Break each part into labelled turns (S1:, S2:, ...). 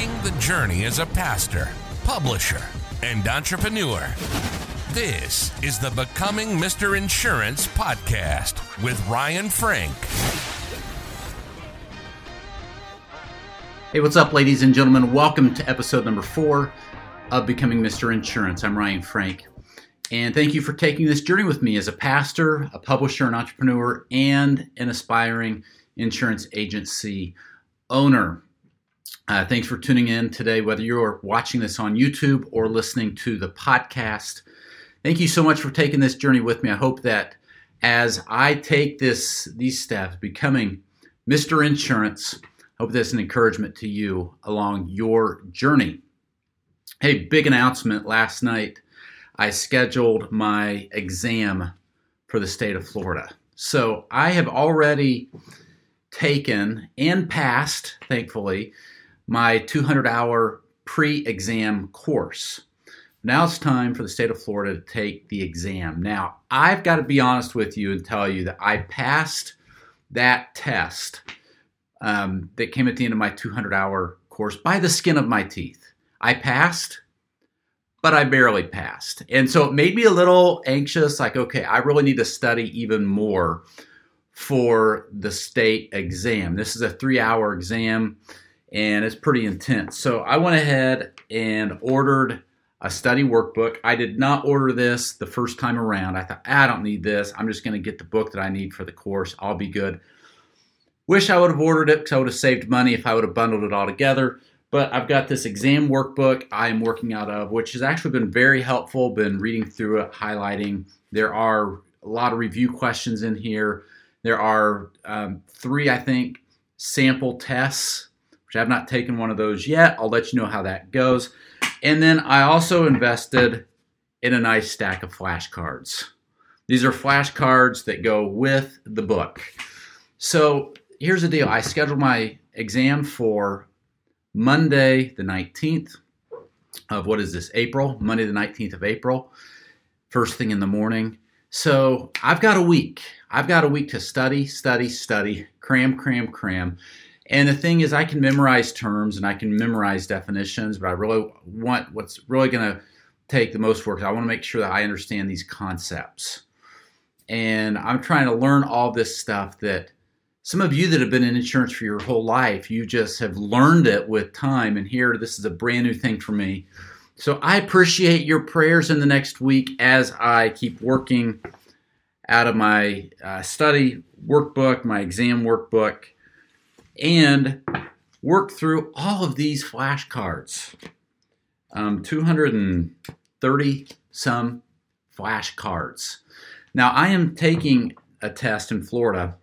S1: taking the journey as a pastor, publisher, and entrepreneur. This is the Becoming Mr. Insurance podcast with Ryan Frank.
S2: Hey, what's up, ladies and gentlemen? Welcome to episode number four of Becoming Mr. Insurance. I'm Ryan Frank. And thank you for taking this journey with me as a pastor, a publisher, an entrepreneur, and an aspiring insurance agency owner. Uh, thanks for tuning in today, whether you're watching this on YouTube or listening to the podcast. Thank you so much for taking this journey with me. I hope that as I take this these steps, becoming Mr. Insurance, hope that's an encouragement to you along your journey. Hey, big announcement last night. I scheduled my exam for the state of Florida. So I have already taken and passed, thankfully, my 200 hour pre exam course. Now it's time for the state of Florida to take the exam. Now, I've got to be honest with you and tell you that I passed that test um, that came at the end of my 200 hour course by the skin of my teeth. I passed, but I barely passed. And so it made me a little anxious like, okay, I really need to study even more for the state exam. This is a three hour exam and it's pretty intense. So I went ahead and ordered a study workbook. I did not order this the first time around. I thought, ah, I don't need this. I'm just going to get the book that I need for the course. I'll be good. Wish I would have ordered it because I would have saved money if I would have bundled it all together. But I've got this exam workbook I'm working out of, which has actually been very helpful. Been reading through it, highlighting. There are a lot of review questions in here. There are um, three, I think, sample tests which I've not taken one of those yet. I'll let you know how that goes. And then I also invested in a nice stack of flashcards. These are flashcards that go with the book. So here's the deal I scheduled my exam for Monday, the 19th of what is this, April? Monday, the 19th of April, first thing in the morning. So I've got a week. I've got a week to study, study, study, cram, cram, cram. And the thing is, I can memorize terms and I can memorize definitions, but I really want what's really going to take the most work. I want to make sure that I understand these concepts. And I'm trying to learn all this stuff that some of you that have been in insurance for your whole life, you just have learned it with time. And here, this is a brand new thing for me. So I appreciate your prayers in the next week as I keep working out of my uh, study workbook, my exam workbook and work through all of these flashcards. Um, 230 some flashcards. Now, I am taking a test in Florida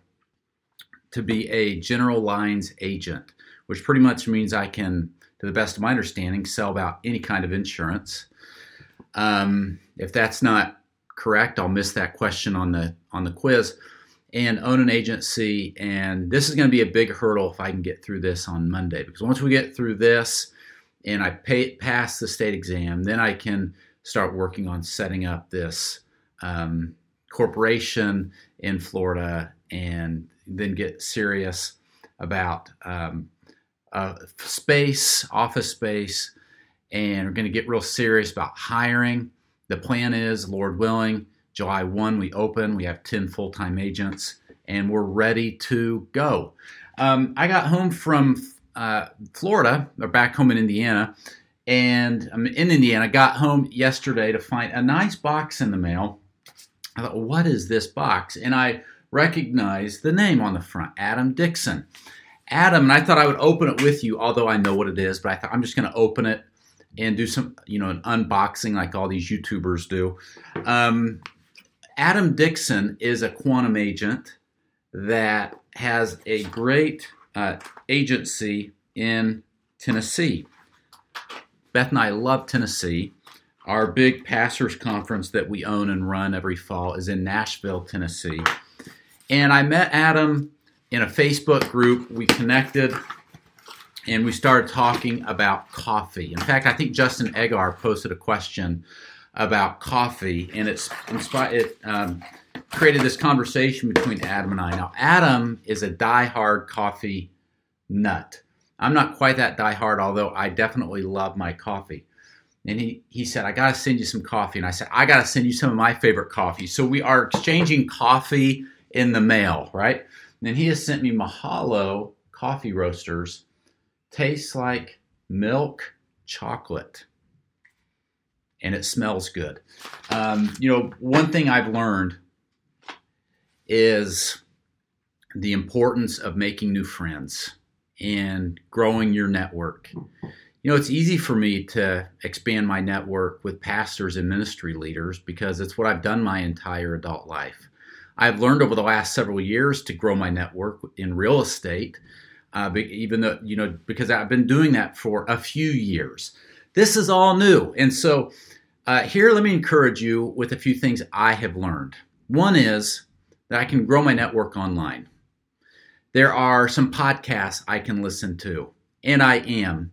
S2: to be a general lines agent, which pretty much means I can, to the best of my understanding, sell about any kind of insurance. Um, if that's not correct, I'll miss that question on the on the quiz and own an agency. And this is going to be a big hurdle if I can get through this on Monday. Because once we get through this and I pay, pass the state exam, then I can start working on setting up this um, corporation in Florida and then get serious about um, uh, space, office space, and we're going to get real serious about hiring. The plan is, Lord willing, July 1, we open. We have 10 full time agents, and we're ready to go. Um, I got home from uh, Florida, or back home in Indiana, and I'm in Indiana. Got home yesterday to find a nice box in the mail. I thought, what is this box? And I recognized the name on the front Adam Dixon. Adam, and I thought I would open it with you, although I know what it is, but I thought I'm just going to open it and do some, you know, an unboxing like all these YouTubers do. Um, Adam Dixon is a quantum agent that has a great uh, agency in Tennessee. Beth and I love Tennessee. Our big pastors conference that we own and run every fall is in Nashville, Tennessee. And I met Adam in a Facebook group. We connected and we started talking about coffee. In fact, I think Justin Egar posted a question about coffee, and it's inspired. It um, created this conversation between Adam and I. Now, Adam is a die-hard coffee nut. I'm not quite that diehard, although I definitely love my coffee. And he, he said, I got to send you some coffee. And I said, I got to send you some of my favorite coffee. So we are exchanging coffee in the mail, right? And he has sent me Mahalo coffee roasters. Tastes like milk chocolate. And it smells good. Um, you know, one thing I've learned is the importance of making new friends and growing your network. You know, it's easy for me to expand my network with pastors and ministry leaders because it's what I've done my entire adult life. I've learned over the last several years to grow my network in real estate, uh, even though, you know, because I've been doing that for a few years. This is all new. And so, uh, here, let me encourage you with a few things I have learned. One is that I can grow my network online. There are some podcasts I can listen to, and I am.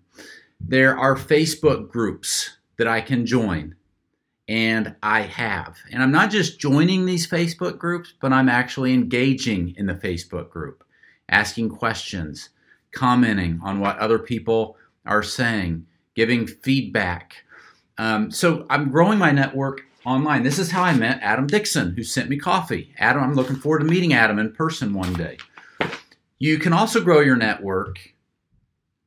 S2: There are Facebook groups that I can join, and I have. And I'm not just joining these Facebook groups, but I'm actually engaging in the Facebook group, asking questions, commenting on what other people are saying, giving feedback. Um, so I'm growing my network online. This is how I met Adam Dixon, who sent me coffee. Adam, I'm looking forward to meeting Adam in person one day. You can also grow your network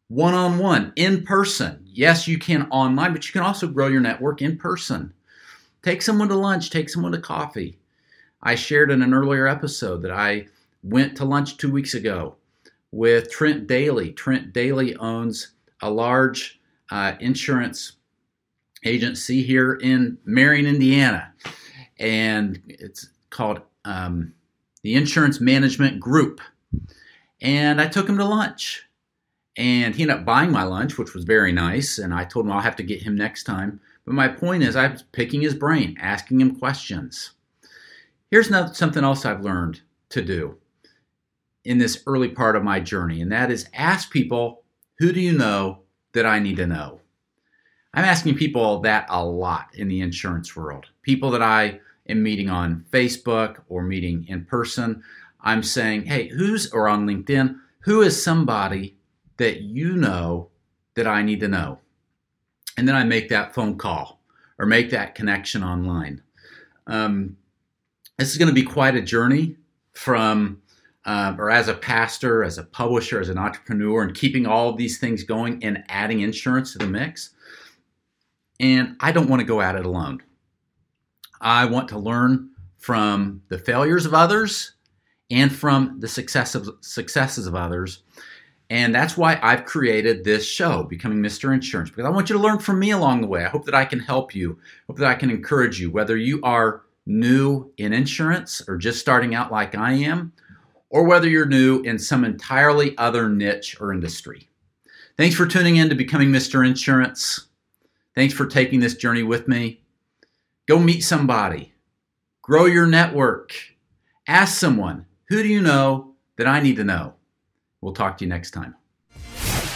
S2: one on one, in person. Yes, you can online, but you can also grow your network in person. Take someone to lunch, take someone to coffee. I shared in an earlier episode that I went to lunch two weeks ago with Trent Daly. Trent Daly owns a large uh, insurance agency here in Marion, Indiana, and it's called um, the Insurance Management Group. And I took him to lunch. And he ended up buying my lunch, which was very nice. And I told him I'll have to get him next time. But my point is, I was picking his brain, asking him questions. Here's something else I've learned to do in this early part of my journey, and that is ask people, who do you know that I need to know? I'm asking people that a lot in the insurance world. People that I am meeting on Facebook or meeting in person. I'm saying, hey, who's, or on LinkedIn, who is somebody that you know that I need to know? And then I make that phone call or make that connection online. Um, this is going to be quite a journey from, uh, or as a pastor, as a publisher, as an entrepreneur, and keeping all of these things going and adding insurance to the mix. And I don't want to go at it alone. I want to learn from the failures of others and from the success of, successes of others. And that's why I've created this show, Becoming Mr. Insurance, because I want you to learn from me along the way. I hope that I can help you, hope that I can encourage you, whether you are new in insurance or just starting out like I am, or whether you're new in some entirely other niche or industry. Thanks for tuning in to Becoming Mr. Insurance. Thanks for taking this journey with me. Go meet somebody, grow your network, ask someone who do you know that I need to know? We'll talk to you next time.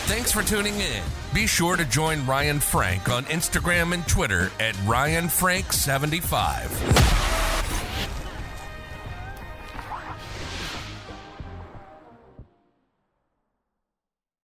S1: Thanks for tuning in. Be sure to join Ryan Frank on Instagram and Twitter at RyanFrank75.